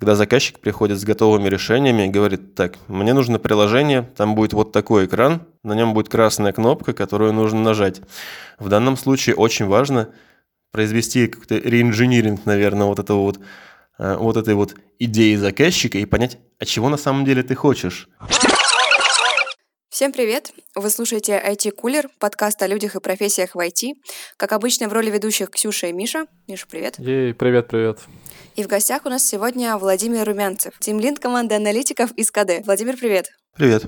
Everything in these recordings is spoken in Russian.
когда заказчик приходит с готовыми решениями и говорит, так, мне нужно приложение, там будет вот такой экран, на нем будет красная кнопка, которую нужно нажать. В данном случае очень важно произвести какой-то реинжиниринг, наверное, вот этого вот э, вот этой вот идеи заказчика и понять, а чего на самом деле ты хочешь. Всем привет! Вы слушаете IT Кулер, подкаст о людях и профессиях в IT. Как обычно, в роли ведущих Ксюша и Миша. Миша, привет. Ей, привет, привет. И в гостях у нас сегодня Владимир Румянцев, тимлинд команды аналитиков из КД. Владимир, привет. Привет.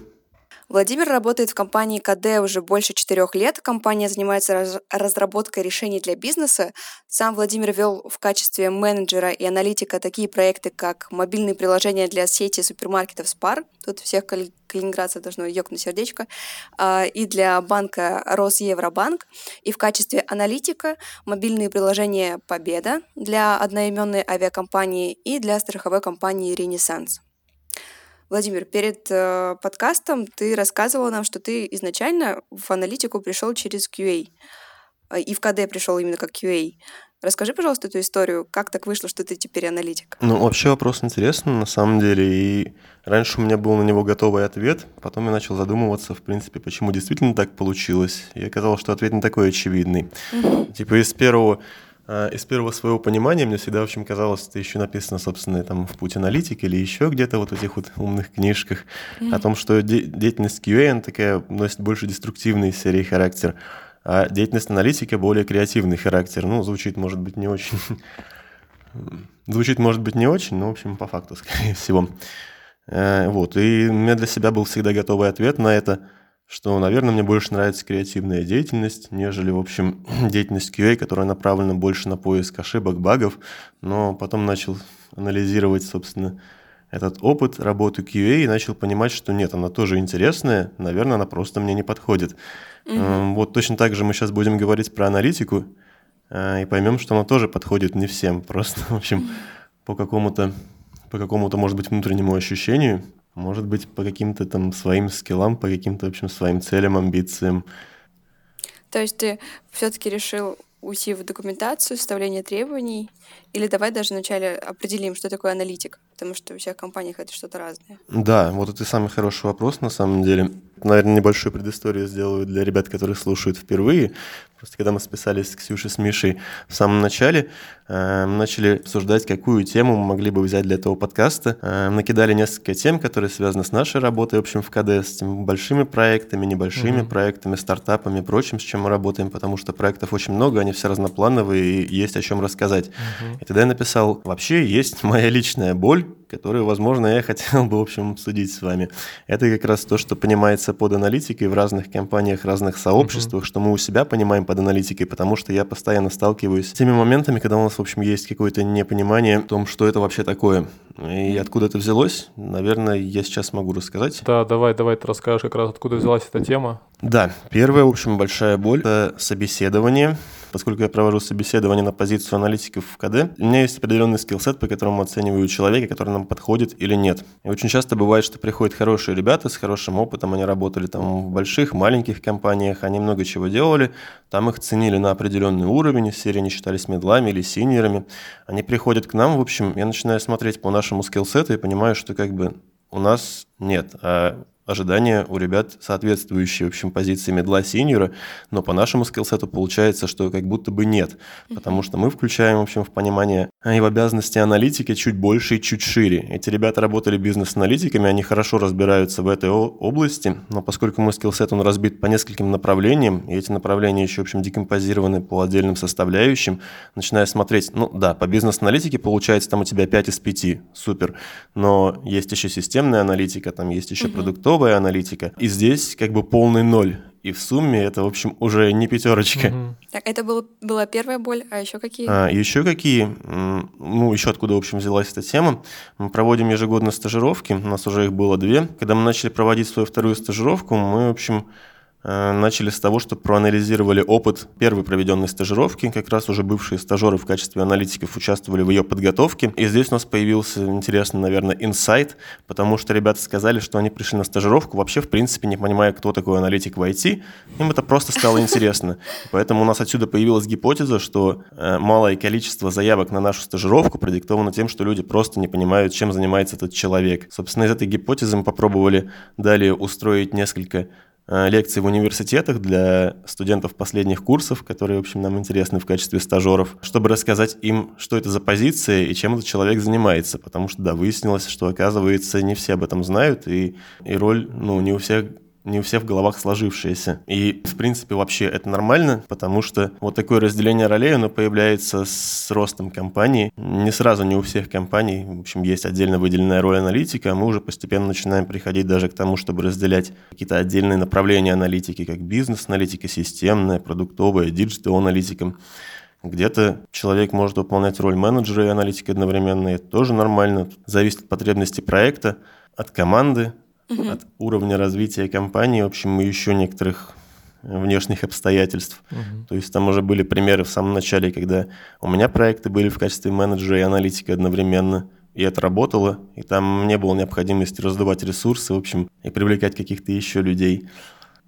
Владимир работает в компании КД уже больше четырех лет. Компания занимается раз- разработкой решений для бизнеса. Сам Владимир вел в качестве менеджера и аналитика такие проекты, как мобильные приложения для сети супермаркетов Spar. Тут всех калининградцев должно ёкнуть сердечко. А, и для банка Росевробанк. И в качестве аналитика мобильные приложения Победа для одноименной авиакомпании и для страховой компании Ренессанс. Владимир, перед э, подкастом ты рассказывала нам, что ты изначально в аналитику пришел через QA, э, и в КД пришел именно как QA. Расскажи, пожалуйста, эту историю. Как так вышло, что ты теперь аналитик? Ну, вообще вопрос интересный, на самом деле. И раньше у меня был на него готовый ответ. Потом я начал задумываться, в принципе, почему действительно так получилось. И оказалось, что ответ не такой очевидный. Типа из первого из первого своего понимания мне всегда, в общем, казалось, это еще написано, собственно, там в «Путь аналитики» или еще где-то вот в этих вот умных книжках о том, что де- деятельность QA, такая носит больше деструктивный серии характер, а деятельность аналитика более креативный характер. Ну, звучит, может быть, не очень... звучит, может быть, не очень, но, в общем, по факту, скорее всего. Э, вот, и у меня для себя был всегда готовый ответ на это – что, наверное, мне больше нравится креативная деятельность, нежели, в общем, деятельность QA, которая направлена больше на поиск ошибок, багов, но потом начал анализировать, собственно, этот опыт работы QA и начал понимать, что нет, она тоже интересная, наверное, она просто мне не подходит. Mm-hmm. Вот точно так же мы сейчас будем говорить про аналитику э, и поймем, что она тоже подходит не всем, просто, в общем, по какому-то, по какому-то, может быть, внутреннему ощущению, может быть, по каким-то там своим скиллам, по каким-то, в общем, своим целям, амбициям. То есть ты все-таки решил уйти в документацию, составление требований, или давай даже вначале определим, что такое аналитик, потому что у всех компаниях это что-то разное. Да, вот это самый хороший вопрос на самом деле. Наверное, небольшую предысторию сделаю для ребят, которые слушают впервые. Просто когда мы списались с Ксюшей, с Мишей в самом начале, э, начали обсуждать, какую тему мы могли бы взять для этого подкаста. Э, накидали несколько тем, которые связаны с нашей работой, в общем, в КД, с тем большими проектами, небольшими mm-hmm. проектами, стартапами, прочим, с чем мы работаем, потому что проектов очень много, они все разноплановые, и есть о чем рассказать. Mm-hmm. И тогда я написал, вообще есть моя личная боль, которую, возможно, я хотел бы, в общем, обсудить с вами. Это как раз то, что понимается под аналитикой в разных компаниях, разных сообществах, mm-hmm. что мы у себя понимаем под аналитикой, потому что я постоянно сталкиваюсь с теми моментами, когда у нас, в общем, есть какое-то непонимание в том, что это вообще такое. И откуда это взялось, наверное, я сейчас могу рассказать. Да, давай, давай ты расскажешь как раз, откуда взялась эта тема. Да, первая, в общем, большая боль – это собеседование поскольку я провожу собеседование на позицию аналитиков в КД, у меня есть определенный скиллсет, по которому оцениваю человека, который нам подходит или нет. И очень часто бывает, что приходят хорошие ребята с хорошим опытом, они работали там в больших, маленьких компаниях, они много чего делали, там их ценили на определенный уровень, из серии они считались медлами или синьорами. Они приходят к нам, в общем, я начинаю смотреть по нашему скиллсету и понимаю, что как бы у нас нет, а ожидания у ребят соответствующие, в общем, позиции медла синьора, но по нашему скиллсету получается, что как будто бы нет, потому что мы включаем, в общем, в понимание и в обязанности аналитики чуть больше и чуть шире. Эти ребята работали бизнес-аналитиками, они хорошо разбираются в этой области, но поскольку мой скиллсет, он разбит по нескольким направлениям, и эти направления еще, в общем, декомпозированы по отдельным составляющим, начиная смотреть, ну да, по бизнес-аналитике получается там у тебя 5 из 5, супер, но есть еще системная аналитика, там есть еще продуктовая продуктовая аналитика. И здесь как бы полный ноль. И в сумме это, в общем, уже не пятерочка. Угу. Так, это был, была первая боль, а еще какие? А, еще какие? Ну, еще откуда, в общем, взялась эта тема. Мы проводим ежегодно стажировки, у нас уже их было две. Когда мы начали проводить свою вторую стажировку, мы, в общем, начали с того, что проанализировали опыт первой проведенной стажировки. Как раз уже бывшие стажеры в качестве аналитиков участвовали в ее подготовке. И здесь у нас появился интересный, наверное, инсайт, потому что ребята сказали, что они пришли на стажировку вообще, в принципе, не понимая, кто такой аналитик в IT. Им это просто стало интересно. Поэтому у нас отсюда появилась гипотеза, что э, малое количество заявок на нашу стажировку продиктовано тем, что люди просто не понимают, чем занимается этот человек. Собственно, из этой гипотезы мы попробовали далее устроить несколько Э, лекции в университетах для студентов последних курсов, которые, в общем, нам интересны в качестве стажеров, чтобы рассказать им, что это за позиция и чем этот человек занимается. Потому что, да, выяснилось, что, оказывается, не все об этом знают, и, и роль, ну, не у всех не у всех в головах сложившееся. И, в принципе, вообще это нормально, потому что вот такое разделение ролей, оно появляется с ростом компании. Не сразу, не у всех компаний. В общем, есть отдельно выделенная роль аналитика, а мы уже постепенно начинаем приходить даже к тому, чтобы разделять какие-то отдельные направления аналитики, как бизнес-аналитика, системная, продуктовая, digital-аналитика. Где-то человек может выполнять роль менеджера и аналитика одновременно, и это тоже нормально. Зависит от потребностей проекта, от команды, угу. от уровня развития компании, в общем, и еще некоторых внешних обстоятельств. Угу. То есть там уже были примеры в самом начале, когда у меня проекты были в качестве менеджера и аналитика одновременно, и это работало, и там не было необходимости раздувать ресурсы, в общем, и привлекать каких-то еще людей.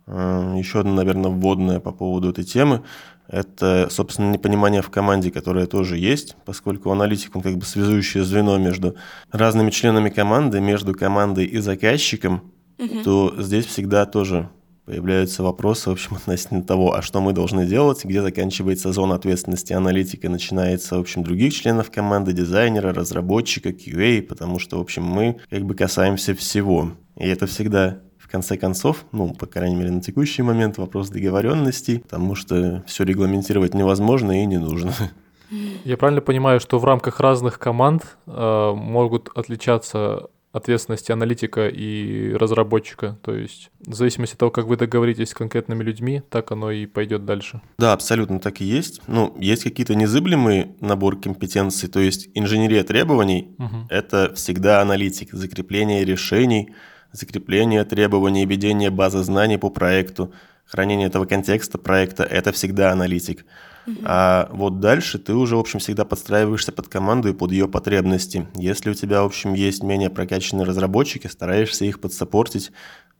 А, еще одна, наверное, вводная по поводу этой темы – это, собственно, непонимание в команде, которое тоже есть, поскольку аналитик, он как бы связующее звено между разными членами команды, между командой и заказчиком, угу. то здесь всегда тоже появляются вопросы, в общем, относительно того, а что мы должны делать, где заканчивается зона ответственности аналитика, начинается, в общем, других членов команды, дизайнера, разработчика, QA, потому что, в общем, мы как бы касаемся всего. И это всегда конце концов, ну, по крайней мере, на текущий момент вопрос договоренности, потому что все регламентировать невозможно и не нужно. Я правильно понимаю, что в рамках разных команд э, могут отличаться ответственности аналитика и разработчика. То есть в зависимости от того, как вы договоритесь с конкретными людьми, так оно и пойдет дальше. Да, абсолютно так и есть. Ну, есть какие-то незыблемые набор компетенций, то есть инженерия требований угу. – это всегда аналитик, закрепление решений – закрепление требований, ведение базы знаний по проекту, хранение этого контекста проекта – это всегда аналитик. Угу. А вот дальше ты уже, в общем, всегда подстраиваешься под команду и под ее потребности. Если у тебя, в общем, есть менее прокачанные разработчики, стараешься их подсопортить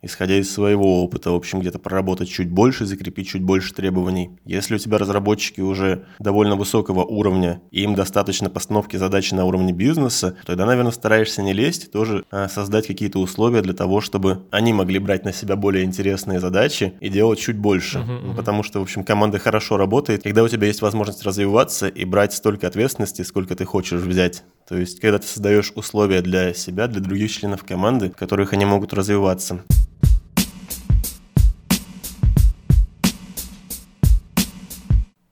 исходя из своего опыта, в общем, где-то проработать чуть больше, закрепить чуть больше требований. Если у тебя разработчики уже довольно высокого уровня, и им достаточно постановки задачи на уровне бизнеса, тогда, наверное, стараешься не лезть, тоже а, создать какие-то условия для того, чтобы они могли брать на себя более интересные задачи и делать чуть больше. Uh-huh, uh-huh. Потому что, в общем, команда хорошо работает, когда у тебя есть возможность развиваться и брать столько ответственности, сколько ты хочешь взять. То есть, когда ты создаешь условия для себя, для других членов команды, в которых они могут развиваться.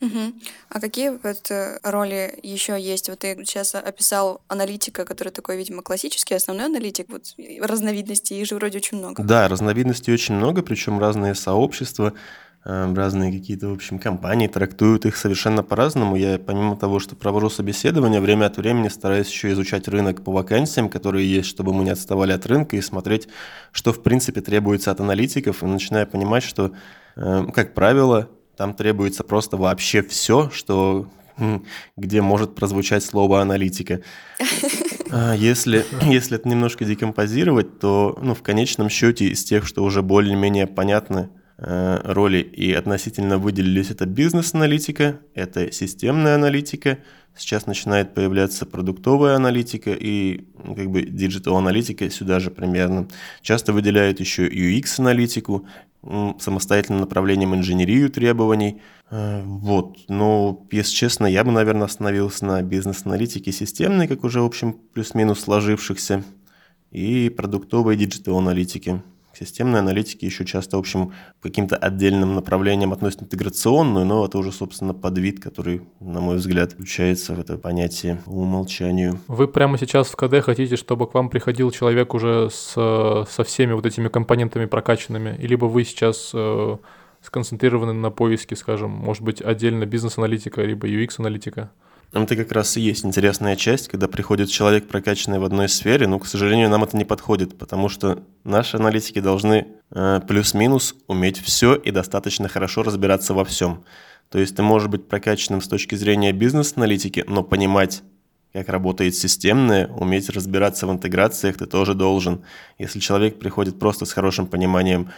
Угу. А какие вот э, роли еще есть? Вот ты сейчас описал аналитика, который такой, видимо, классический, основной аналитик. Вот разновидностей, их же вроде очень много. Да, разновидностей очень много, причем разные сообщества, э, разные какие-то, в общем, компании трактуют их совершенно по-разному. Я, помимо того, что провожу собеседование, время от времени стараюсь еще изучать рынок по вакансиям, которые есть, чтобы мы не отставали от рынка, и смотреть, что, в принципе, требуется от аналитиков, и начинаю понимать, что, э, как правило, там требуется просто вообще все, что где может прозвучать слово аналитика. А если, если это немножко декомпозировать, то ну, в конечном счете из тех, что уже более-менее понятны роли и относительно выделились, это бизнес-аналитика, это системная аналитика, сейчас начинает появляться продуктовая аналитика и как бы digital-аналитика сюда же примерно. Часто выделяют еще UX-аналитику, самостоятельным направлением инженерию требований. Э, вот. Но, если честно, я бы, наверное, остановился на бизнес-аналитике системной, как уже, в общем, плюс-минус сложившихся, и продуктовой digital-аналитике системной аналитики еще часто, в общем, к каким-то отдельным направлениям относят интеграционную, но это уже, собственно, подвид, который, на мой взгляд, включается в это понятие по умолчанию. Вы прямо сейчас в КД хотите, чтобы к вам приходил человек уже с, со всеми вот этими компонентами прокачанными, либо вы сейчас э, сконцентрированы на поиске, скажем, может быть, отдельно бизнес-аналитика, либо UX-аналитика? Это как раз и есть интересная часть, когда приходит человек, прокачанный в одной сфере, но, к сожалению, нам это не подходит, потому что наши аналитики должны э, плюс-минус уметь все и достаточно хорошо разбираться во всем. То есть ты можешь быть прокачанным с точки зрения бизнес-аналитики, но понимать, как работает системное, уметь разбираться в интеграциях ты тоже должен. Если человек приходит просто с хорошим пониманием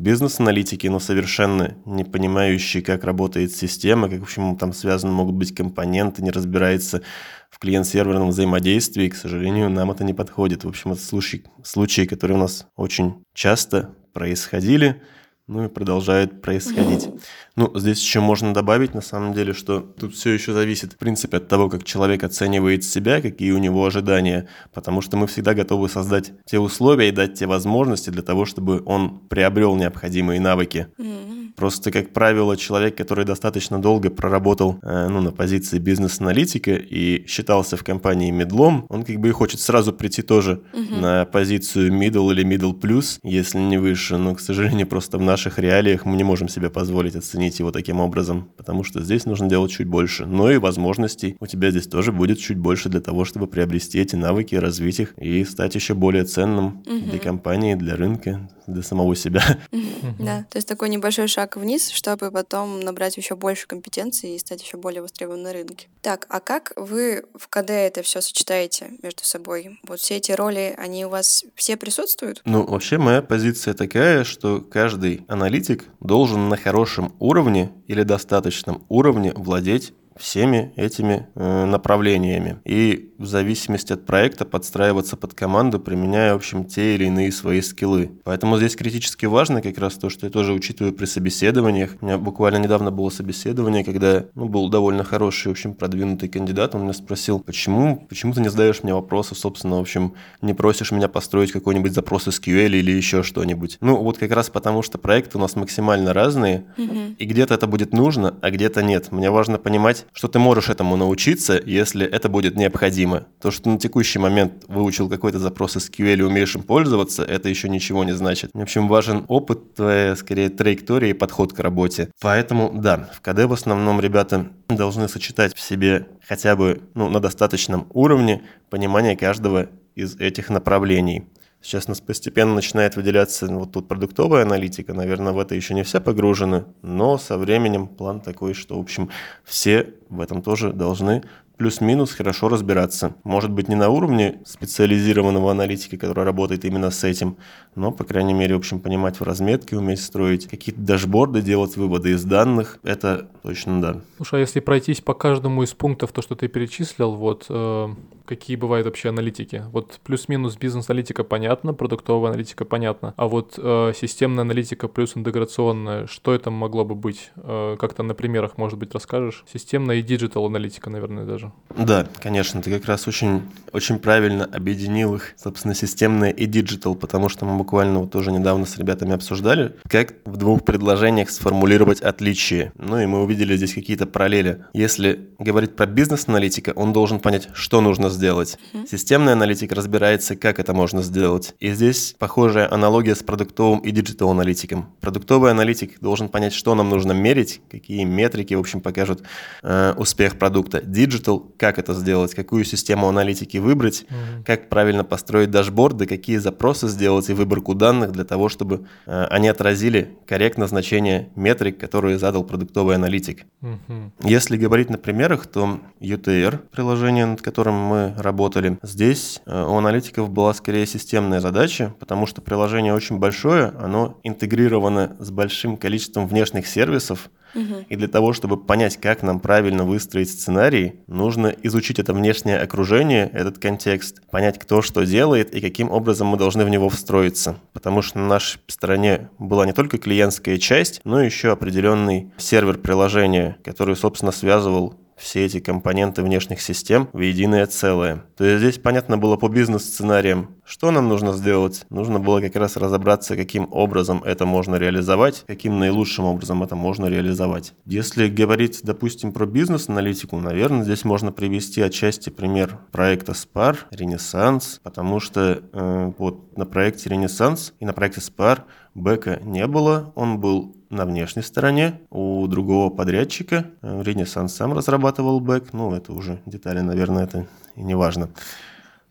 бизнес-аналитики, но совершенно не понимающий, как работает система, как, в общем, там связаны могут быть компоненты, не разбирается в клиент-серверном взаимодействии, к сожалению, нам это не подходит. В общем, это случаи, случаи, которые у нас очень часто происходили – ну и продолжает происходить. Ну, здесь еще можно добавить, на самом деле, что тут все еще зависит, в принципе, от того, как человек оценивает себя, какие у него ожидания, потому что мы всегда готовы создать те условия и дать те возможности для того, чтобы он приобрел необходимые навыки. Просто, как правило, человек, который достаточно долго проработал э, ну, на позиции бизнес-аналитика и считался в компании медлом, он как бы и хочет сразу прийти тоже mm на позицию middle или middle plus, если не выше, но, к сожалению, просто в нашей наших реалиях мы не можем себе позволить оценить его таким образом, потому что здесь нужно делать чуть больше. Но и возможностей у тебя здесь тоже будет чуть больше для того, чтобы приобрести эти навыки, развить их и стать еще более ценным угу. для компании, для рынка, для самого себя. Да, то есть такой небольшой шаг вниз, чтобы потом набрать еще больше компетенций и стать еще более востребованным на рынке. Так, а как вы в КД это все сочетаете между собой? Вот все эти роли, они у вас все присутствуют? Ну, вообще моя позиция такая, что каждый аналитик должен на хорошем уровне или достаточном уровне владеть всеми этими э, направлениями. И в зависимости от проекта подстраиваться под команду, применяя, в общем, те или иные свои скиллы. Поэтому здесь критически важно как раз то, что я тоже учитываю при собеседованиях. У меня буквально недавно было собеседование, когда ну, был довольно хороший, в общем, продвинутый кандидат. Он меня спросил, почему, почему ты не задаешь мне вопросы, собственно, в общем, не просишь меня построить какой-нибудь запрос SQL или еще что-нибудь. Ну, вот как раз потому, что проекты у нас максимально разные, mm-hmm. и где-то это будет нужно, а где-то нет. Мне важно понимать, что ты можешь этому научиться, если это будет необходимо. То, что на текущий момент выучил какой-то запрос SQL и умеешь им пользоваться, это еще ничего не значит. В общем, важен опыт, твоя, скорее, траектория и подход к работе. Поэтому, да, в КД в основном ребята должны сочетать в себе хотя бы ну, на достаточном уровне понимание каждого из этих направлений. Сейчас у нас постепенно начинает выделяться ну, вот тут продуктовая аналитика, наверное, в это еще не все погружены, но со временем план такой, что, в общем, все в этом тоже должны плюс-минус хорошо разбираться. Может быть, не на уровне специализированного аналитика, который работает именно с этим, но, по крайней мере, в общем, понимать в разметке, уметь строить какие-то дашборды, делать выводы из данных, это точно да. Слушай, а если пройтись по каждому из пунктов, то, что ты перечислил, вот э, какие бывают вообще аналитики? Вот плюс-минус бизнес-аналитика понятно, продуктовая аналитика понятно, а вот э, системная аналитика плюс интеграционная, что это могло бы быть? Э, как-то на примерах, может быть, расскажешь? Системная и digital аналитика, наверное, даже. Да, конечно, ты как раз очень, очень правильно объединил их, собственно, системная и digital, потому что мы буквально вот тоже недавно с ребятами обсуждали, как в двух предложениях сформулировать отличия. Ну и мы увидели здесь какие-то параллели. Если говорить про бизнес-аналитика, он должен понять, что нужно сделать. Системный аналитик разбирается, как это можно сделать. И здесь похожая аналогия с продуктовым и digital-аналитиком. Продуктовый аналитик должен понять, что нам нужно мерить, какие метрики, в общем, покажут э, успех продукта. Digital, как это сделать, какую систему аналитики выбрать, mm-hmm. как правильно построить дашборды, какие запросы сделать и выборку данных для того, чтобы э, они отразили корректно значение метрик, которые задал продуктовый аналитик. Mm-hmm. Если говорить на примерах, то Utair, приложение, над которым мы работали, здесь э, у аналитиков была скорее системная задача, потому что приложение очень большое, оно интегрировано с большим количеством внешних сервисов, и для того, чтобы понять, как нам правильно выстроить сценарий, нужно изучить это внешнее окружение, этот контекст, понять, кто что делает и каким образом мы должны в него встроиться. Потому что на нашей стороне была не только клиентская часть, но еще определенный сервер приложения, который, собственно, связывал все эти компоненты внешних систем в единое целое. То есть здесь понятно было по бизнес-сценариям, Что нам нужно сделать? Нужно было как раз разобраться, каким образом это можно реализовать, каким наилучшим образом это можно реализовать. Если говорить, допустим, про бизнес-аналитику, наверное, здесь можно привести отчасти пример проекта SPAR, Ренессанс, потому что э, вот на проекте Ренессанс и на проекте SPAR бэка не было, он был на внешней стороне у другого подрядчика. Э, Ренессанс сам разрабатывал бэк, ну это уже детали, наверное, это и не важно.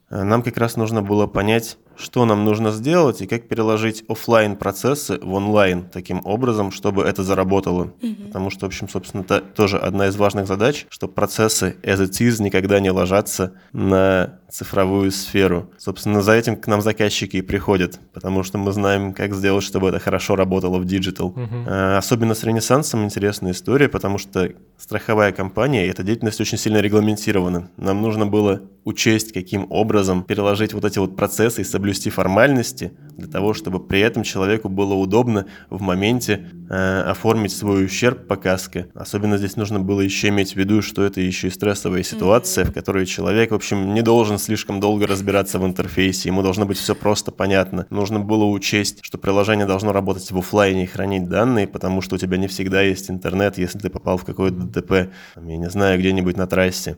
Э, нам как раз нужно было понять, что нам нужно сделать и как переложить офлайн процессы в онлайн таким образом, чтобы это заработало. Mm-hmm. Потому что, в общем, собственно, это тоже одна из важных задач, чтобы процессы as it is никогда не ложатся на цифровую сферу. Собственно, за этим к нам заказчики и приходят, потому что мы знаем, как сделать, чтобы это хорошо работало в digital. Угу. Особенно с Ренессансом интересная история, потому что страховая компания, и эта деятельность очень сильно регламентирована. Нам нужно было учесть, каким образом переложить вот эти вот процессы и соблюсти формальности для того, чтобы при этом человеку было удобно в моменте э, оформить свой ущерб по каске. Особенно здесь нужно было еще иметь в виду, что это еще и стрессовая ситуация, mm-hmm. в которой человек, в общем, не должен слишком долго разбираться в интерфейсе, ему должно быть все просто понятно. Нужно было учесть, что приложение должно работать в офлайне и хранить данные, потому что у тебя не всегда есть интернет, если ты попал в какое-то ДТП, я не знаю, где-нибудь на трассе.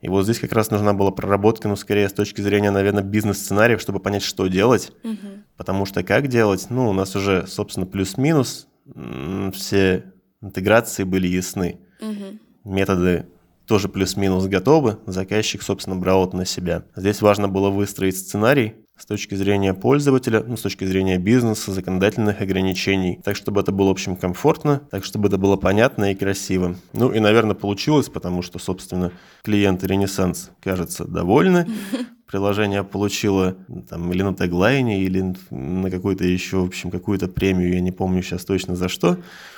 И вот здесь как раз нужна была проработка, ну, скорее с точки зрения, наверное, бизнес-сценариев, чтобы понять, что делать. Угу. Потому что как делать? Ну, у нас уже, собственно, плюс-минус все интеграции были ясны. Угу. Методы тоже плюс-минус готовы. Заказчик, собственно, брал это на себя. Здесь важно было выстроить сценарий, с точки зрения пользователя, ну, с точки зрения бизнеса, законодательных ограничений, так, чтобы это было, в общем, комфортно, так, чтобы это было понятно и красиво. Ну, и, наверное, получилось, потому что, собственно, клиенты Ренессанс, кажется, довольны. Приложение получило там или на теглайне, или на какой-то еще, в общем, какую-то премию, я не помню сейчас точно за что.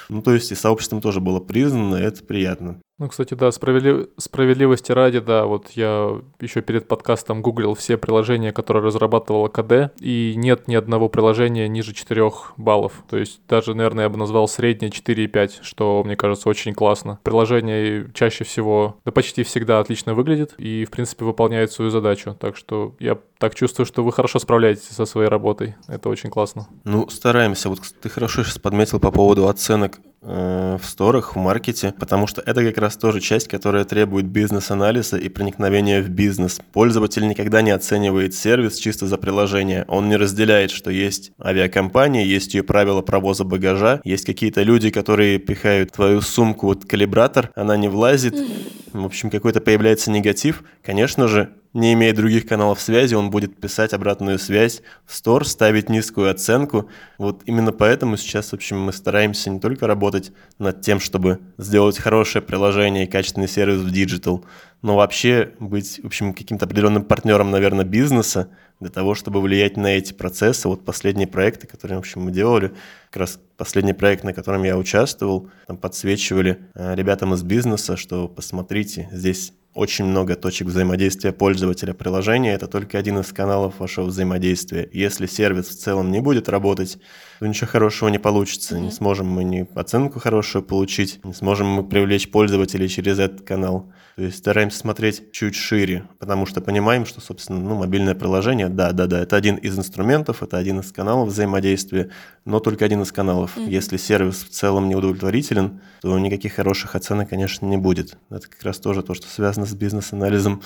Ну, то есть и сообществом тоже было признано, это приятно. Ну, кстати, да, справедлив... справедливости ради, да, вот я еще перед подкастом гуглил все приложения, которые разрабатывала КД, и нет ни одного приложения ниже 4 баллов. То есть даже, наверное, я бы назвал среднее 4,5, что, мне кажется, очень классно. Приложение чаще всего, да почти всегда отлично выглядит и, в принципе, выполняет свою задачу. Так что я так чувствую, что вы хорошо справляетесь со своей работой. Это очень классно. Ну, стараемся. Вот ты хорошо сейчас подметил по поводу оценок Э, в сторах, в маркете, потому что это как раз тоже часть, которая требует бизнес-анализа и проникновения в бизнес. Пользователь никогда не оценивает сервис чисто за приложение. Он не разделяет, что есть авиакомпания, есть ее правила провоза багажа, есть какие-то люди, которые пихают твою сумку, вот калибратор, она не влазит. В общем, какой-то появляется негатив. Конечно же, не имея других каналов связи, он будет писать обратную связь в стор, ставить низкую оценку. Вот именно поэтому сейчас, в общем, мы стараемся не только работать над тем, чтобы сделать хорошее приложение и качественный сервис в digital, но вообще быть, в общем, каким-то определенным партнером, наверное, бизнеса для того, чтобы влиять на эти процессы. Вот последние проекты, которые, в общем, мы делали, как раз последний проект, на котором я участвовал, там подсвечивали э, ребятам из бизнеса, что посмотрите, здесь очень много точек взаимодействия пользователя приложения. Это только один из каналов вашего взаимодействия. Если сервис в целом не будет работать, то ничего хорошего не получится. Не сможем мы ни оценку хорошую получить, не сможем мы привлечь пользователей через этот канал. То есть стараемся смотреть чуть шире, потому что понимаем, что, собственно, ну, мобильное приложение, да, да, да, это один из инструментов, это один из каналов взаимодействия, но только один из каналов. Mm-hmm. Если сервис в целом не удовлетворителен, то никаких хороших оценок, конечно, не будет. Это как раз тоже то, что связано с бизнес-анализом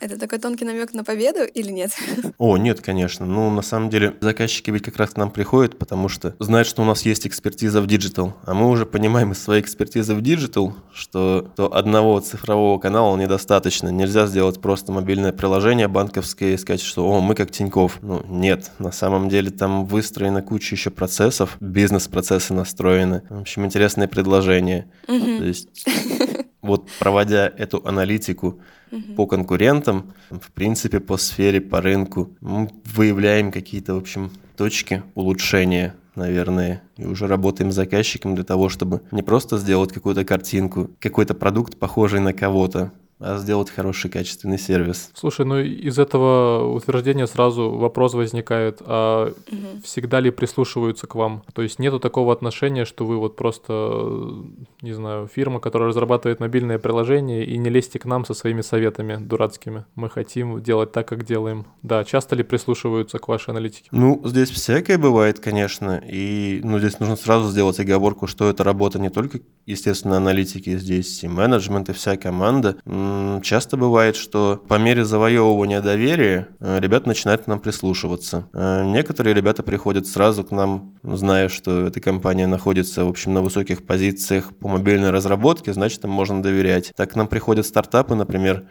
это такой тонкий намек на победу или нет? О, нет, конечно. Ну, на самом деле, заказчики ведь как раз к нам приходят, потому что знают, что у нас есть экспертиза в digital. А мы уже понимаем из своей экспертизы в digital, что то одного цифрового канала недостаточно. Нельзя сделать просто мобильное приложение банковское и сказать, что «О, мы как Тиньков». Ну, нет. На самом деле там выстроена куча еще процессов, бизнес-процессы настроены. В общем, интересное предложение. То есть вот проводя эту аналитику угу. по конкурентам, в принципе, по сфере, по рынку, мы выявляем какие-то, в общем, точки улучшения, наверное, и уже работаем с заказчиком для того, чтобы не просто сделать какую-то картинку, какой-то продукт, похожий на кого-то, а сделать хороший качественный сервис. Слушай, ну из этого утверждения сразу вопрос возникает, а угу. всегда ли прислушиваются к вам? То есть нету такого отношения, что вы вот просто, не знаю, фирма, которая разрабатывает мобильное приложение, и не лезьте к нам со своими советами дурацкими. Мы хотим делать так, как делаем. Да, часто ли прислушиваются к вашей аналитике? Ну, здесь всякое бывает, конечно, и ну, здесь нужно сразу сделать оговорку, что это работа не только, естественно, аналитики, здесь и менеджмент, и вся команда часто бывает, что по мере завоевывания доверия э, ребята начинают к нам прислушиваться. Э, некоторые ребята приходят сразу к нам, зная, что эта компания находится, в общем, на высоких позициях по мобильной разработке, значит, им можно доверять. Так к нам приходят стартапы, например,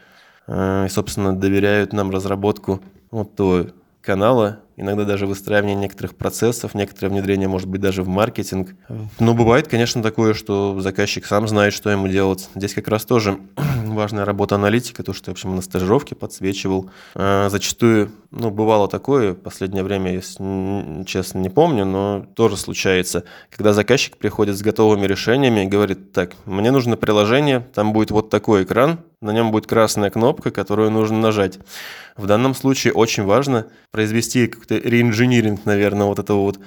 э, и, собственно, доверяют нам разработку вот того канала, иногда даже выстраивание некоторых процессов, некоторое внедрение может быть даже в маркетинг. Но бывает, конечно, такое, что заказчик сам знает, что ему делать. Здесь как раз тоже важная работа аналитика, то, что я, в общем, на стажировке подсвечивал. А, зачастую, ну, бывало такое, в последнее время, если честно не помню, но тоже случается, когда заказчик приходит с готовыми решениями и говорит, так, мне нужно приложение, там будет вот такой экран, на нем будет красная кнопка, которую нужно нажать. В данном случае очень важно произвести какой-то реинжиниринг, наверное, вот этого вот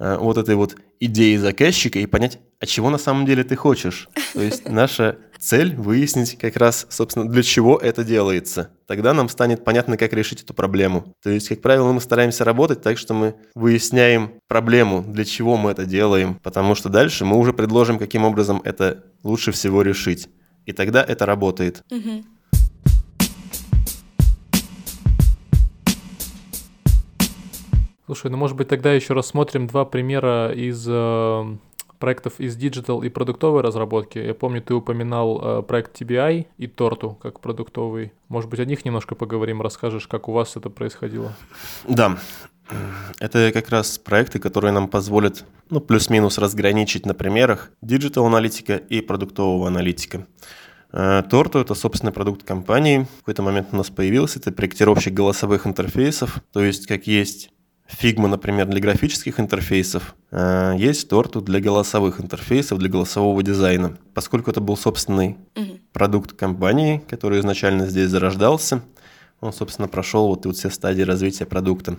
Э, вот этой вот идеи заказчика и понять, а чего на самом деле ты хочешь. То есть наша цель выяснить как раз, собственно, для чего это делается. Тогда нам станет понятно, как решить эту проблему. То есть, как правило, мы стараемся работать так, что мы выясняем проблему, для чего мы это делаем, потому что дальше мы уже предложим, каким образом это лучше всего решить. И тогда это работает. Угу. Слушай, ну может быть тогда еще рассмотрим два примера из э, проектов из digital и продуктовой разработки. Я помню, ты упоминал э, проект TBI и Tortu как продуктовый. Может быть, о них немножко поговорим, расскажешь, как у вас это происходило? Да, это как раз проекты, которые нам позволят ну, плюс-минус разграничить на примерах digital-аналитика и продуктового аналитика. Э, Tortu – это собственный продукт компании. В какой-то момент у нас появился. Это проектировщик голосовых интерфейсов. То есть, как есть Figma, например, для графических интерфейсов, э, есть Tortu для голосовых интерфейсов, для голосового дизайна. Поскольку это был собственный угу. продукт компании, который изначально здесь зарождался, он, собственно, прошел вот, вот все стадии развития продукта.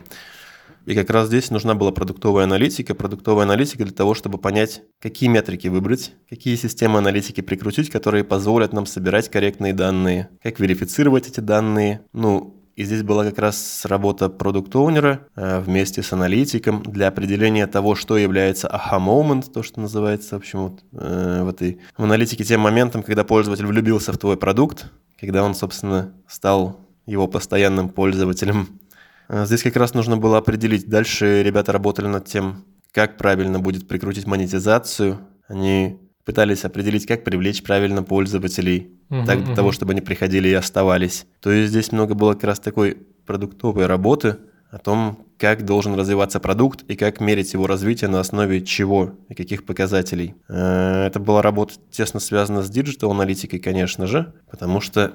И как раз здесь нужна была продуктовая аналитика. Продуктовая аналитика для того, чтобы понять, какие метрики выбрать, какие системы аналитики прикрутить, которые позволят нам собирать корректные данные, как верифицировать эти данные, ну, и здесь была как раз работа продукт-оунера э, вместе с аналитиком для определения того, что является aha-moment, то, что называется, в общем, вот, э, в этой в аналитике тем моментом, когда пользователь влюбился в твой продукт, когда он, собственно, стал его постоянным пользователем. Э, здесь как раз нужно было определить. Дальше ребята работали над тем, как правильно будет прикрутить монетизацию. Они пытались определить, как привлечь правильно пользователей, угу, так, для угу. того, чтобы они приходили и оставались. То есть здесь много было как раз такой продуктовой работы о том, как должен развиваться продукт и как мерить его развитие на основе чего и каких показателей. Э, это была работа тесно связана с digital-аналитикой, конечно же, потому что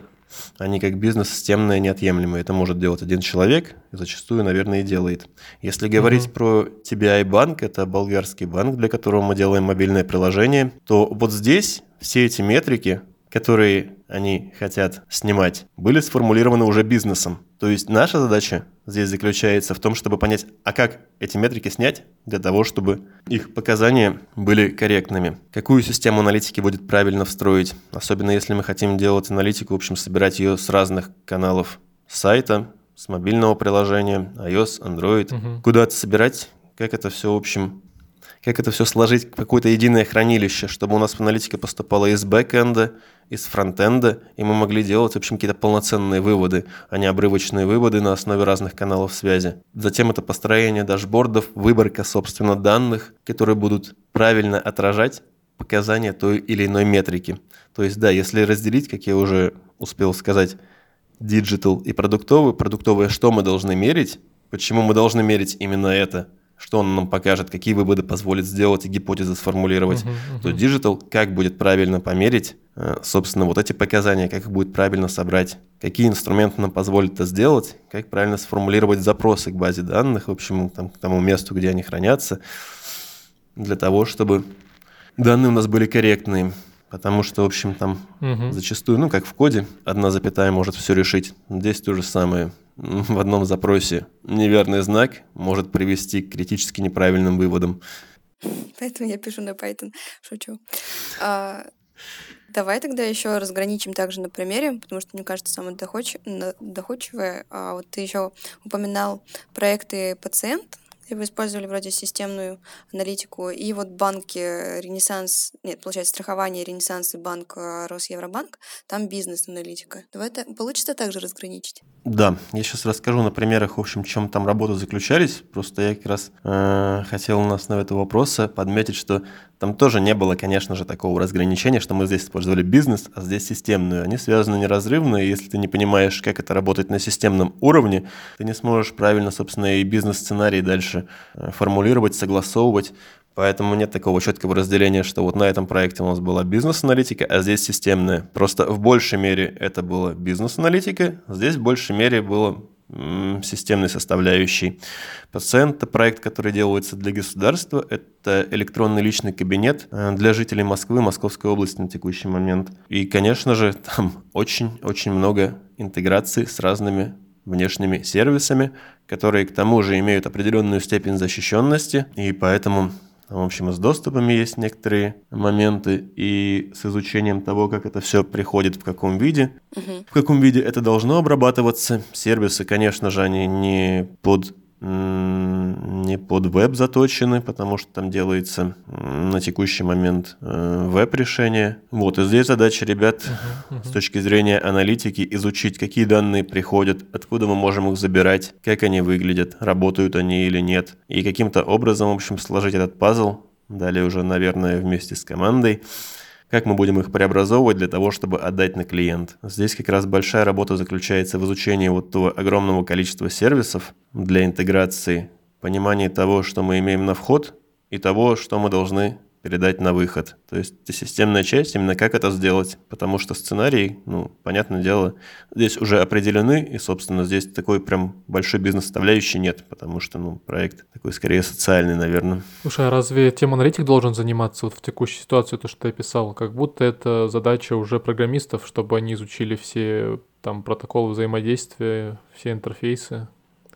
они как бизнес-системные неотъемлемые. Это может делать один человек, и зачастую, наверное, и делает. Если говорить uh-huh. про TBI банк, это болгарский банк, для которого мы делаем мобильное приложение, то вот здесь все эти метрики, которые они хотят снимать, были сформулированы уже бизнесом. То есть наша задача здесь заключается в том, чтобы понять, а как эти метрики снять для того, чтобы их показания были корректными. Какую систему аналитики будет правильно встроить, особенно если мы хотим делать аналитику, в общем, собирать ее с разных каналов сайта, с мобильного приложения, iOS, Android, угу. куда это собирать, как это все, в общем, как это все сложить в какое-то единое хранилище, чтобы у нас аналитика поступала из бэкэнда, из фронтенда, и мы могли делать, в общем, какие-то полноценные выводы, а не обрывочные выводы на основе разных каналов связи. Затем это построение дашбордов, выборка, собственно, данных, которые будут правильно отражать показания той или иной метрики. То есть, да, если разделить, как я уже успел сказать, digital и продуктовый, продуктовое что мы должны мерить, почему мы должны мерить именно это – что он нам покажет, какие выводы позволит сделать и гипотезы сформулировать, uh-huh, uh-huh. то digital как будет правильно померить, э, собственно, вот эти показания, как их будет правильно собрать, какие инструменты нам позволят это сделать, как правильно сформулировать запросы к базе данных, в общем, там, к тому месту, где они хранятся, для того, чтобы данные у нас были корректные. Потому что, в общем, там угу. зачастую, ну, как в коде, одна запятая может все решить. Здесь то же самое. В одном запросе неверный знак может привести к критически неправильным выводам. Поэтому я пишу на Python. Шучу. А, давай тогда еще разграничим также на примере, потому что, мне кажется, самое доходчивое. А вот ты еще упоминал проекты пациент, вы использовали вроде системную аналитику. И вот банки Ренессанс, нет, получается, страхование Ренессанс и банк э, Росевробанк, там бизнес-аналитика. Давай это получится также разграничить? Да, я сейчас расскажу на примерах, в общем, чем там работы заключались. Просто я как раз э, хотел на основе этого вопроса подметить, что там тоже не было, конечно же, такого разграничения, что мы здесь использовали бизнес, а здесь системную. Они связаны неразрывно, и если ты не понимаешь, как это работает на системном уровне, ты не сможешь правильно, собственно, и бизнес-сценарий дальше э, формулировать, согласовывать. Поэтому нет такого четкого разделения, что вот на этом проекте у нас была бизнес-аналитика, а здесь системная. Просто в большей мере это была бизнес-аналитика, здесь в большей мере было системной составляющей. Пациент – это проект, который делается для государства. Это электронный личный кабинет э, для жителей Москвы, Московской области на текущий момент. И, конечно же, там очень-очень много интеграции с разными внешними сервисами, которые к тому же имеют определенную степень защищенности, и поэтому в общем, и с доступами есть некоторые моменты, и с изучением того, как это все приходит, в каком виде. Угу. В каком виде это должно обрабатываться. Сервисы, конечно же, они не под не под веб заточены, потому что там делается на текущий момент э, веб-решение. Вот, и здесь задача ребят uh-huh, uh-huh. с точки зрения аналитики изучить, какие данные приходят, откуда мы можем их забирать, как они выглядят, работают они или нет, и каким-то образом, в общем, сложить этот пазл, далее уже, наверное, вместе с командой, как мы будем их преобразовывать для того, чтобы отдать на клиент. Здесь как раз большая работа заключается в изучении вот того огромного количества сервисов для интеграции, понимании того, что мы имеем на вход, и того, что мы должны передать на выход. То есть это системная часть, именно как это сделать, потому что сценарий, ну, понятное дело, здесь уже определены, и, собственно, здесь такой прям большой бизнес-составляющей нет, потому что, ну, проект такой скорее социальный, наверное. Слушай, а разве тем аналитик должен заниматься вот в текущей ситуации, то, что ты описал? Как будто это задача уже программистов, чтобы они изучили все там протоколы взаимодействия, все интерфейсы.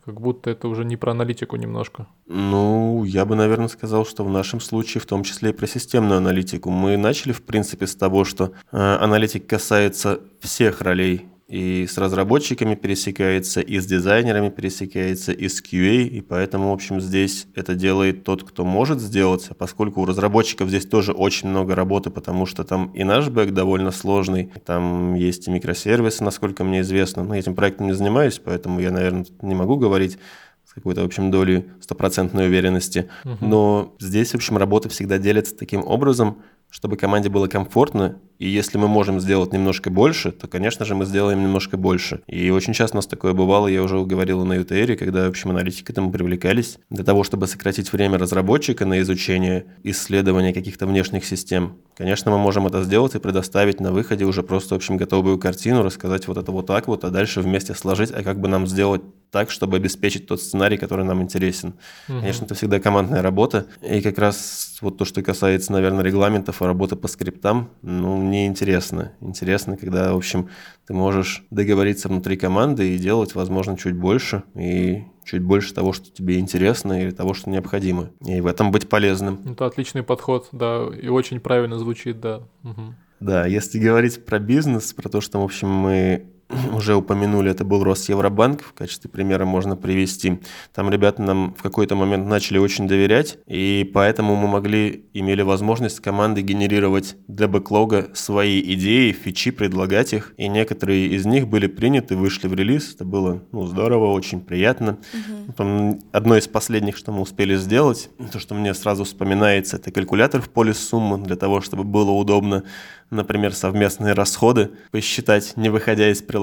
Как будто это уже не про аналитику немножко. Ну, я бы, наверное, сказал, что в нашем случае в том числе и про системную аналитику. Мы начали, в принципе, с того, что э, аналитик касается всех ролей и с разработчиками пересекается, и с дизайнерами пересекается, и с QA, и поэтому, в общем, здесь это делает тот, кто может сделать, поскольку у разработчиков здесь тоже очень много работы, потому что там и наш бэк довольно сложный, там есть и микросервисы, насколько мне известно, но этим проектом не занимаюсь, поэтому я, наверное, не могу говорить с какой-то, в общем, долей стопроцентной уверенности. Угу. Но здесь, в общем, работа всегда делится таким образом, чтобы команде было комфортно, и если мы можем сделать немножко больше, то, конечно же, мы сделаем немножко больше. И очень часто у нас такое бывало, я уже говорил на UTR, когда, в общем, аналитики к этому привлекались, для того, чтобы сократить время разработчика на изучение, исследование каких-то внешних систем. Конечно, мы можем это сделать и предоставить на выходе уже просто, в общем, готовую картину, рассказать вот это вот так вот, а дальше вместе сложить, а как бы нам сделать так, чтобы обеспечить тот сценарий, который нам интересен. Угу. Конечно, это всегда командная работа. И как раз вот то, что касается, наверное, регламентов и работы по скриптам, ну, мне интересно. Интересно, когда, в общем, ты можешь договориться внутри команды и делать, возможно, чуть больше, и чуть больше того, что тебе интересно или того, что необходимо. И в этом быть полезным. Это отличный подход, да, и очень правильно звучит, да. Угу. Да, если говорить про бизнес, про то, что, в общем, мы уже упомянули, это был Росевробанк, в качестве примера можно привести. Там ребята нам в какой-то момент начали очень доверять, и поэтому мы могли, имели возможность команды генерировать для бэклога свои идеи, фичи, предлагать их, и некоторые из них были приняты, вышли в релиз, это было ну, здорово, очень приятно. Угу. Потом одно из последних, что мы успели сделать, то, что мне сразу вспоминается, это калькулятор в поле суммы, для того, чтобы было удобно например, совместные расходы, посчитать, не выходя из приложения,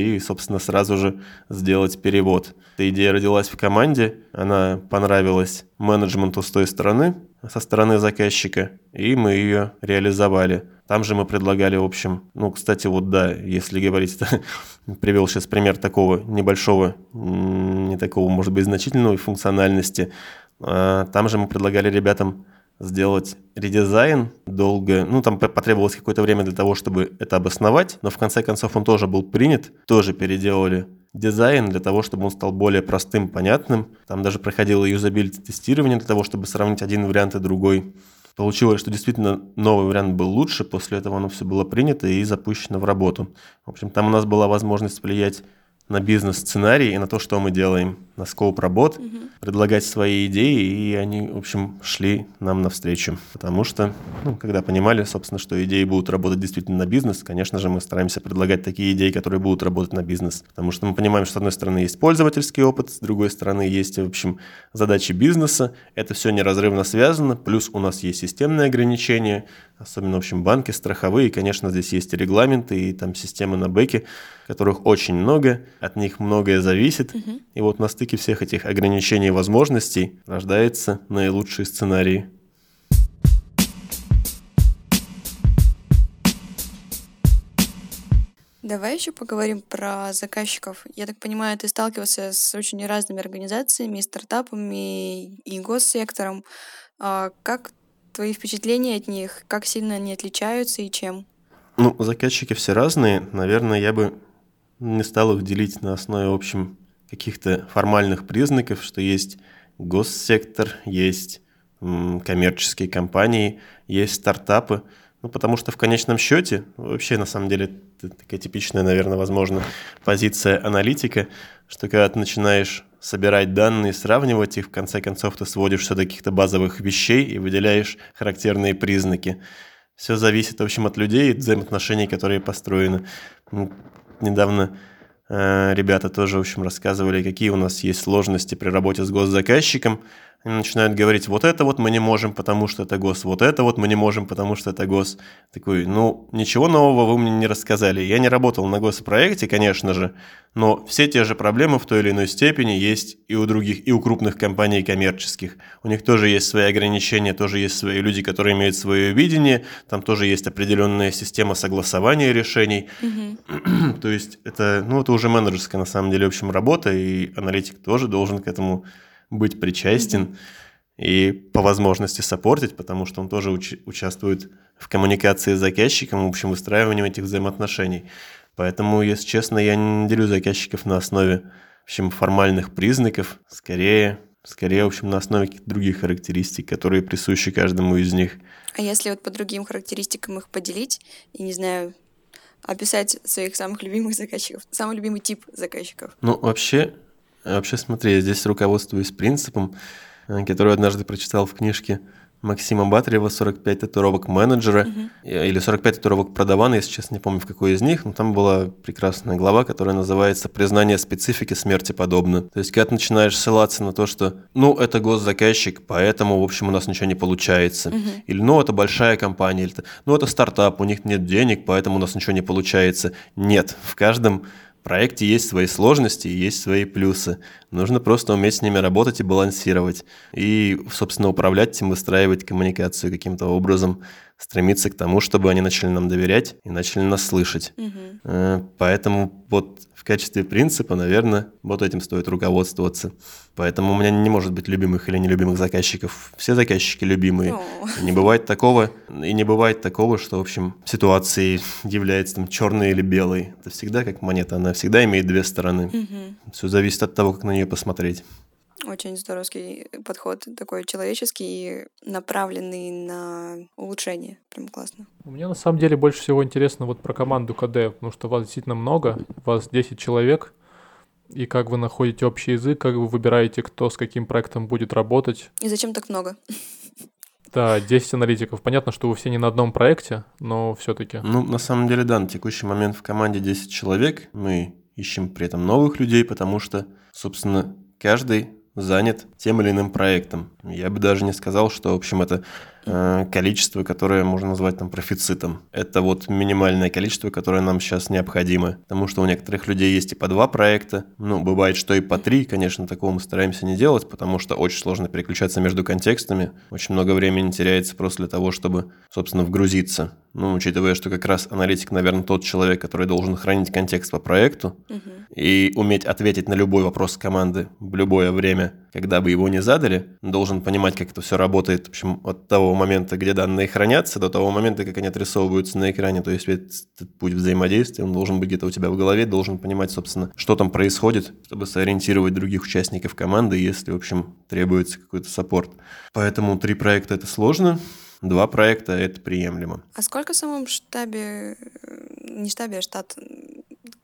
и, собственно, сразу же сделать перевод. Эта идея родилась в команде, она понравилась менеджменту с той стороны, со стороны заказчика, и мы ее реализовали. Там же мы предлагали, в общем, ну, кстати, вот да, если говорить, привел сейчас пример такого небольшого, не такого, может быть, значительного функциональности. А, там же мы предлагали ребятам сделать редизайн долго. Ну, там потребовалось какое-то время для того, чтобы это обосновать, но в конце концов он тоже был принят, тоже переделали дизайн для того, чтобы он стал более простым, понятным. Там даже проходило юзабилити-тестирование для того, чтобы сравнить один вариант и другой. Получилось, что действительно новый вариант был лучше, после этого оно все было принято и запущено в работу. В общем, там у нас была возможность влиять на бизнес-сценарий и на то, что мы делаем, на скоп работ, угу. предлагать свои идеи, и они, в общем, шли нам навстречу. Потому что, ну, когда понимали, собственно, что идеи будут работать действительно на бизнес, конечно же, мы стараемся предлагать такие идеи, которые будут работать на бизнес. Потому что мы понимаем, что, с одной стороны, есть пользовательский опыт, с другой стороны, есть, в общем, задачи бизнеса. Это все неразрывно связано, плюс у нас есть системные ограничения, особенно, в общем, банки, страховые, конечно, здесь есть и регламенты, и там системы на бэке, которых очень много, от них многое зависит. Угу. И вот на стыке всех этих ограничений и возможностей рождается наилучший сценарий. Давай еще поговорим про заказчиков. Я так понимаю, ты сталкивался с очень разными организациями, стартапами и госсектором. А как твои впечатления от них? Как сильно они отличаются и чем? Ну, заказчики все разные. Наверное, я бы не стал их делить на основе, в общем, каких-то формальных признаков, что есть госсектор, есть коммерческие компании, есть стартапы. Ну, потому что в конечном счете, вообще, на самом деле, это такая типичная, наверное, возможно, позиция аналитика, что когда ты начинаешь собирать данные, сравнивать их, в конце концов ты сводишь все до каких-то базовых вещей и выделяешь характерные признаки. Все зависит, в общем, от людей и взаимоотношений, которые построены. Недавно ребята тоже, в общем, рассказывали, какие у нас есть сложности при работе с госзаказчиком. Начинают говорить, вот это вот мы не можем, потому что это ГОС, вот это вот мы не можем, потому что это ГОС. Такой, ну, ничего нового вы мне не рассказали. Я не работал на госпроекте, конечно же, но все те же проблемы в той или иной степени есть и у других, и у крупных компаний коммерческих. У них тоже есть свои ограничения, тоже есть свои люди, которые имеют свое видение, там тоже есть определенная система согласования решений. Угу. То есть это, ну, это уже менеджерская на самом деле, в общем, работа, и аналитик тоже должен к этому быть причастен и по возможности сопортить, потому что он тоже уч- участвует в коммуникации с заказчиком, в общем, выстраивании этих взаимоотношений. Поэтому, если честно, я не делю заказчиков на основе в общем, формальных признаков, скорее, скорее, в общем, на основе каких-то других характеристик, которые присущи каждому из них. А если вот по другим характеристикам их поделить, и, не знаю, описать своих самых любимых заказчиков, самый любимый тип заказчиков? Ну, вообще, Вообще, смотри, я здесь руководствуюсь принципом, э, который однажды прочитал в книжке Максима Батарева «45 татуировок менеджера» угу. или «45 татуировок продавана», я сейчас не помню, в какой из них, но там была прекрасная глава, которая называется «Признание специфики смерти подобно». То есть, когда ты начинаешь ссылаться на то, что «ну, это госзаказчик, поэтому, в общем, у нас ничего не получается», угу. или «ну, это большая компания», или «ну, это стартап, у них нет денег, поэтому у нас ничего не получается». Нет, в каждом проекте есть свои сложности есть свои плюсы. Нужно просто уметь с ними работать и балансировать. И, собственно, управлять им, выстраивать коммуникацию каким-то образом, стремиться к тому, чтобы они начали нам доверять и начали нас слышать. Угу. Поэтому вот в качестве принципа, наверное, вот этим стоит руководствоваться. Поэтому у меня не может быть любимых или нелюбимых заказчиков. Все заказчики любимые. Не бывает такого, и не бывает такого, что, в общем, ситуации является там черной или белой. Это всегда как монета, она всегда имеет две стороны. Угу. Все зависит от того, как на нее посмотреть. Очень здоровский подход, такой человеческий, направленный на улучшение. Прям классно. Мне на самом деле больше всего интересно вот про команду КД, потому что вас действительно много, вас 10 человек, и как вы находите общий язык, как вы выбираете, кто с каким проектом будет работать. И зачем так много? Да, 10 аналитиков. Понятно, что вы все не на одном проекте, но все-таки. Ну, на самом деле, да, на текущий момент в команде 10 человек. Мы ищем при этом новых людей, потому что, собственно, каждый занят тем или иным проектом. Я бы даже не сказал, что, в общем, это количество, которое можно назвать там профицитом. Это вот минимальное количество, которое нам сейчас необходимо. Потому что у некоторых людей есть и по два проекта. Ну, бывает, что и по три. Конечно, такого мы стараемся не делать, потому что очень сложно переключаться между контекстами. Очень много времени теряется просто для того, чтобы, собственно, вгрузиться. Ну, учитывая, что как раз аналитик, наверное, тот человек, который должен хранить контекст по проекту угу. и уметь ответить на любой вопрос команды в любое время когда бы его не задали, должен понимать, как это все работает, в общем, от того момента, где данные хранятся, до того момента, как они отрисовываются на экране. То есть этот путь взаимодействия, он должен быть где-то у тебя в голове, должен понимать, собственно, что там происходит, чтобы сориентировать других участников команды, если, в общем, требуется какой-то саппорт. Поэтому три проекта – это сложно, два проекта – это приемлемо. А сколько в самом штабе, не штабе, а штат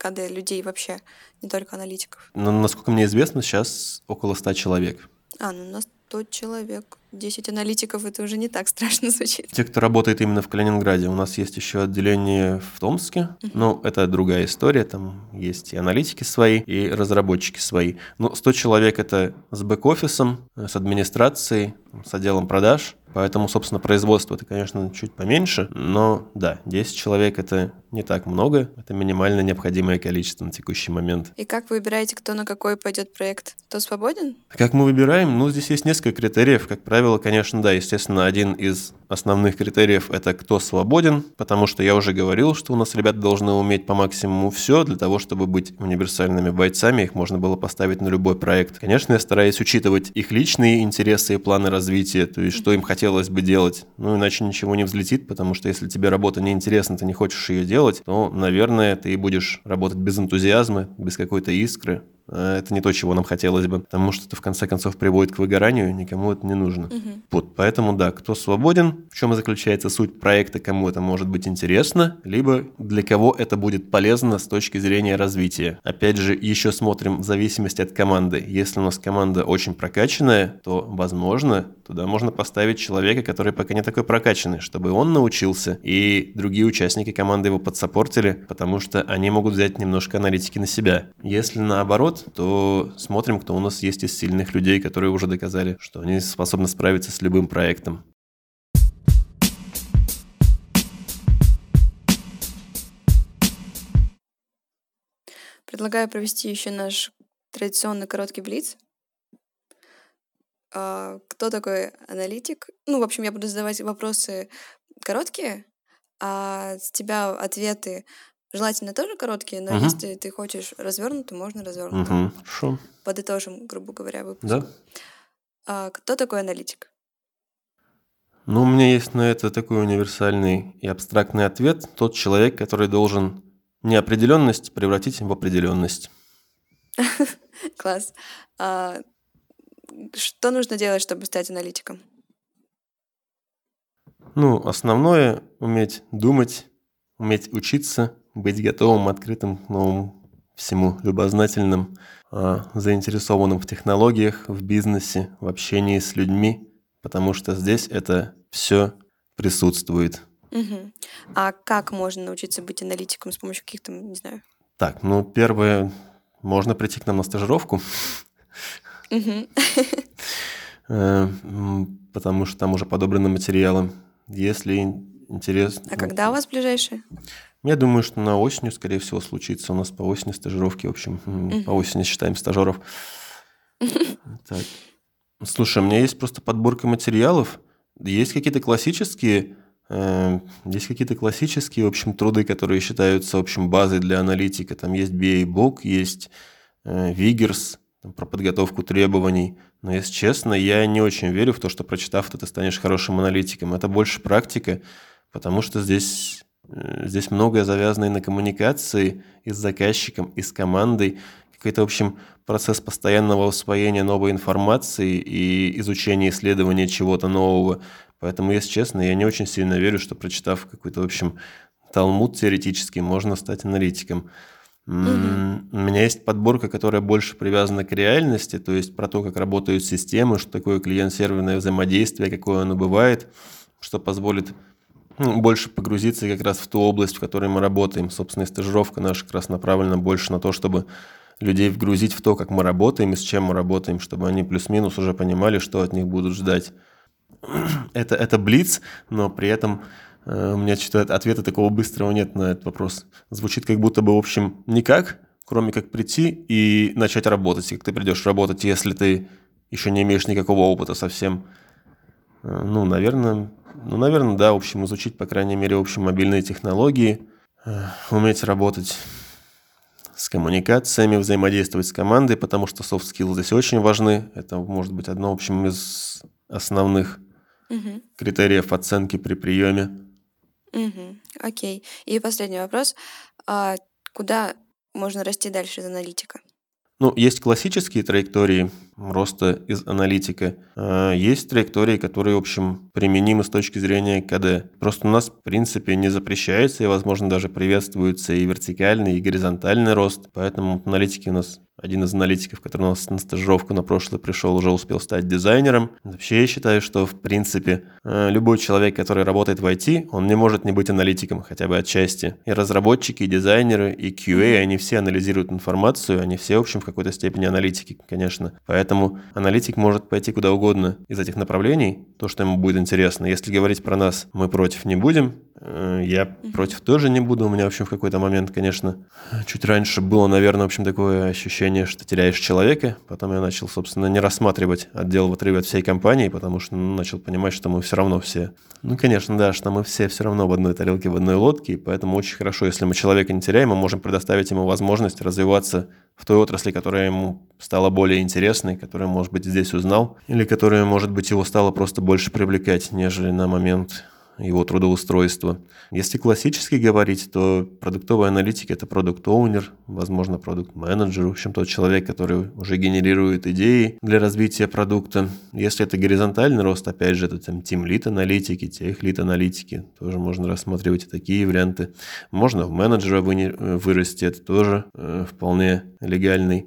КД людей вообще, не только аналитиков? Ну, насколько мне известно, сейчас около 100 человек. А, ну у нас 100 человек. 10 аналитиков, это уже не так страшно звучит. Те, кто работает именно в Калининграде, у нас есть еще отделение в Томске, uh-huh. но это другая история, там есть и аналитики свои, и разработчики свои. Но 100 человек это с бэк-офисом, с администрацией, с отделом продаж, Поэтому, собственно, производство это, конечно, чуть поменьше, но да, 10 человек это не так много, это минимально необходимое количество на текущий момент. И как вы выбираете, кто на какой пойдет проект? Кто свободен? Как мы выбираем? Ну, здесь есть несколько критериев. Как правило, конечно, да, естественно, один из основных критериев – это кто свободен, потому что я уже говорил, что у нас ребята должны уметь по максимуму все для того, чтобы быть универсальными бойцами, их можно было поставить на любой проект. Конечно, я стараюсь учитывать их личные интересы и планы развития, то есть что им хотелось бы делать, ну иначе ничего не взлетит, потому что если тебе работа не интересна, ты не хочешь ее делать, то, наверное, ты будешь работать без энтузиазма, без какой-то искры, это не то, чего нам хотелось бы, потому что это в конце концов приводит к выгоранию, никому это не нужно. Угу. Вот, поэтому да, кто свободен, в чем заключается суть проекта, кому это может быть интересно, либо для кого это будет полезно с точки зрения развития. Опять же, еще смотрим в зависимости от команды. Если у нас команда очень прокачанная, то, возможно, туда можно поставить человека, который пока не такой прокачанный, чтобы он научился, и другие участники команды его подсопортили, потому что они могут взять немножко аналитики на себя. Если наоборот, то смотрим, кто у нас есть из сильных людей, которые уже доказали, что они способны справиться с любым проектом. Предлагаю провести еще наш традиционный короткий блиц. А, кто такой аналитик? Ну, в общем, я буду задавать вопросы короткие, а с тебя ответы Желательно тоже короткие, но угу. если ты хочешь развернутый, можно развернутый. Угу. Хорошо. Подытожим, грубо говоря, выпуск. Да. А, кто такой аналитик? Ну, у меня есть на это такой универсальный и абстрактный ответ. Тот человек, который должен неопределенность превратить в определенность. Класс. А, что нужно делать, чтобы стать аналитиком? Ну, основное – уметь думать, уметь учиться, быть готовым, открытым к новому всему, любознательным, а, заинтересованным в технологиях, в бизнесе, в общении с людьми, потому что здесь это все присутствует. Угу. А как можно научиться быть аналитиком с помощью каких-то, не знаю? Так, ну, первое, можно прийти к нам на стажировку. Э, потому что там уже подобраны материалы. Если интересно... А когда у вас ближайшие? Я думаю, что на осенью, скорее всего, случится. У нас по осени стажировки, в общем, mm по осени считаем стажеров. Так. Слушай, у меня есть просто подборка материалов. Есть какие-то классические, э, есть какие-то классические, в общем, труды, которые считаются, в общем, базой для аналитика. Там есть BA-бок, есть э, Вигерс, про подготовку требований. Но, если честно, я не очень верю в то, что прочитав это, ты станешь хорошим аналитиком. Это больше практика, потому что здесь здесь многое завязано и на коммуникации и с заказчиком, и с командой. Какой-то, в общем, процесс постоянного усвоения новой информации и изучения исследования чего-то нового. Поэтому, если честно, я не очень сильно верю, что прочитав какой-то, в общем, талмуд теоретический, можно стать аналитиком. Угу. У меня есть подборка, которая больше привязана к реальности, то есть про то, как работают системы, что такое клиент-серверное взаимодействие, какое оно бывает, что позволит больше погрузиться как раз в ту область, в которой мы работаем. Собственно, и стажировка наша как раз направлена больше на то, чтобы людей вгрузить в то, как мы работаем и с чем мы работаем, чтобы они плюс-минус уже понимали, что от них будут ждать. Это, это блиц, но при этом э, у меня что-то ответа такого быстрого нет на этот вопрос. Звучит как будто бы, в общем, никак, кроме как прийти и начать работать. И как ты придешь работать, если ты еще не имеешь никакого опыта совсем. Э, ну, наверное, ну, наверное, да, в общем, изучить, по крайней мере, в общем, мобильные технологии, э, уметь работать с коммуникациями, взаимодействовать с командой, потому что soft skills здесь очень важны. Это может быть одно, в общем, из основных угу. критериев оценки при приеме. Угу. Окей. И последний вопрос. А куда можно расти дальше из аналитика? Ну, есть классические траектории роста из аналитика. А есть траектории, которые, в общем, применимы с точки зрения КД. Просто у нас, в принципе, не запрещается и, возможно, даже приветствуется и вертикальный, и горизонтальный рост. Поэтому аналитики у нас один из аналитиков, который у нас на стажировку на прошлое пришел, уже успел стать дизайнером. Вообще я считаю, что в принципе э, любой человек, который работает в IT, он не может не быть аналитиком, хотя бы отчасти. И разработчики, и дизайнеры, и QA, они все анализируют информацию, они все, в общем, в какой-то степени аналитики, конечно. Поэтому аналитик может пойти куда угодно из этих направлений, то, что ему будет интересно. Если говорить про нас, мы против не будем, Э, я против тоже не буду. У меня, в общем, в какой-то момент, конечно, чуть раньше было, наверное, в общем, такое ощущение, что теряешь человека. Потом я начал, собственно, не рассматривать отдел в отрыве от всей компании, потому что ну, начал понимать, что мы все равно все... Ну, конечно, да, что мы все все равно в одной тарелке, в одной лодке, и поэтому очень хорошо, если мы человека не теряем, мы можем предоставить ему возможность развиваться в той отрасли, которая ему стала более интересной, которая, может быть, здесь узнал, или которая, может быть, его стала просто больше привлекать, нежели на момент его трудоустройства. Если классически говорить, то продуктовый аналитик – это продукт-оунер, возможно, продукт-менеджер, в общем, тот человек, который уже генерирует идеи для развития продукта. Если это горизонтальный рост, опять же, это там тим-лид аналитики, тех-лид аналитики, тоже можно рассматривать и такие варианты. Можно в менеджера вырасти, это тоже э, вполне легальный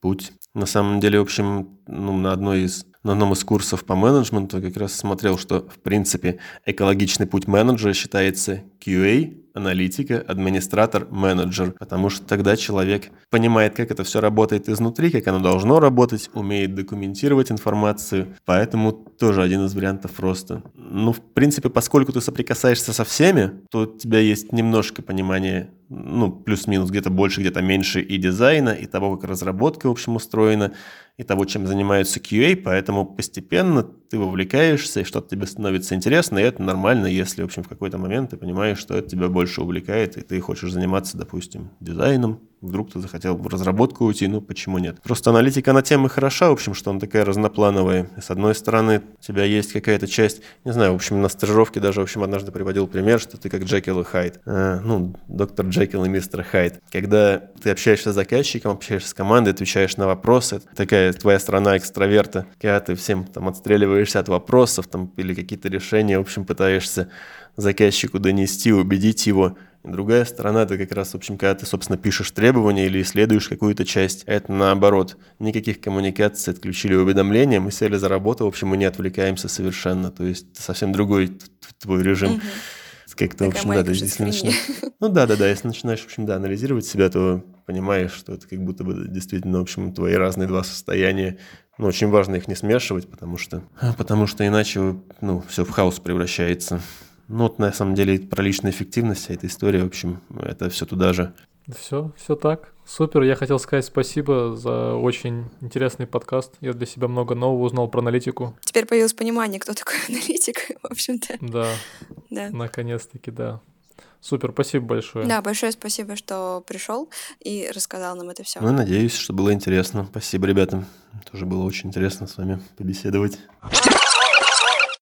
путь. На самом деле, в общем, ну, на одной из на одном из курсов по менеджменту как раз смотрел, что, в принципе, экологичный путь менеджера считается QA, аналитика, администратор, менеджер, потому что тогда человек понимает, как это все работает изнутри, как оно должно работать, умеет документировать информацию, поэтому тоже один из вариантов роста. Ну, в принципе, поскольку ты соприкасаешься со всеми, то у тебя есть немножко понимания, ну, плюс-минус, где-то больше, где-то меньше и дизайна, и того, как разработка, в общем, устроена, и того, чем занимаются QA, поэтому постепенно ты вовлекаешься, и что-то тебе становится интересно, и это нормально, если, в общем, в какой-то момент ты понимаешь, что это тебя больше увлекает, и ты хочешь заниматься, допустим, дизайном, Вдруг ты захотел в разработку уйти, ну почему нет? Просто аналитика на тем и хороша, в общем, что она такая разноплановая. С одной стороны, у тебя есть какая-то часть, не знаю, в общем, на стажировке даже, в общем, однажды приводил пример, что ты как Джекил и Хайд. Э, ну, доктор Джекил и мистер Хайд. Когда ты общаешься с заказчиком, общаешься с командой, отвечаешь на вопросы, такая твоя сторона экстраверта, когда ты всем там отстреливаешься от вопросов там, или какие-то решения, в общем, пытаешься заказчику донести, убедить его, и другая сторона, это как раз, в общем, когда ты, собственно, пишешь требования или исследуешь какую-то часть, это наоборот. Никаких коммуникаций, отключили уведомления, мы сели за работу, в общем, мы не отвлекаемся совершенно. То есть совсем другой твой режим. Угу. Как-то, в общем, да, если начинаешь... Ну да, да, да, если начинаешь, в общем, да, анализировать себя, то понимаешь, что это как будто бы действительно, в общем, твои разные два состояния. Ну, очень важно их не смешивать, потому что, потому что иначе, ну, все в хаос превращается. Ну, вот на самом деле про личную эффективность вся эта история, в общем, это все туда же. Все, все так. Супер. Я хотел сказать спасибо за очень интересный подкаст. Я для себя много нового узнал про аналитику. Теперь появилось понимание, кто такой аналитик, в общем-то. Да. Да. Наконец-таки, да. Супер, спасибо большое. Да, большое спасибо, что пришел и рассказал нам это все. Ну, надеюсь, что было интересно. Спасибо, ребята. Тоже было очень интересно с вами побеседовать.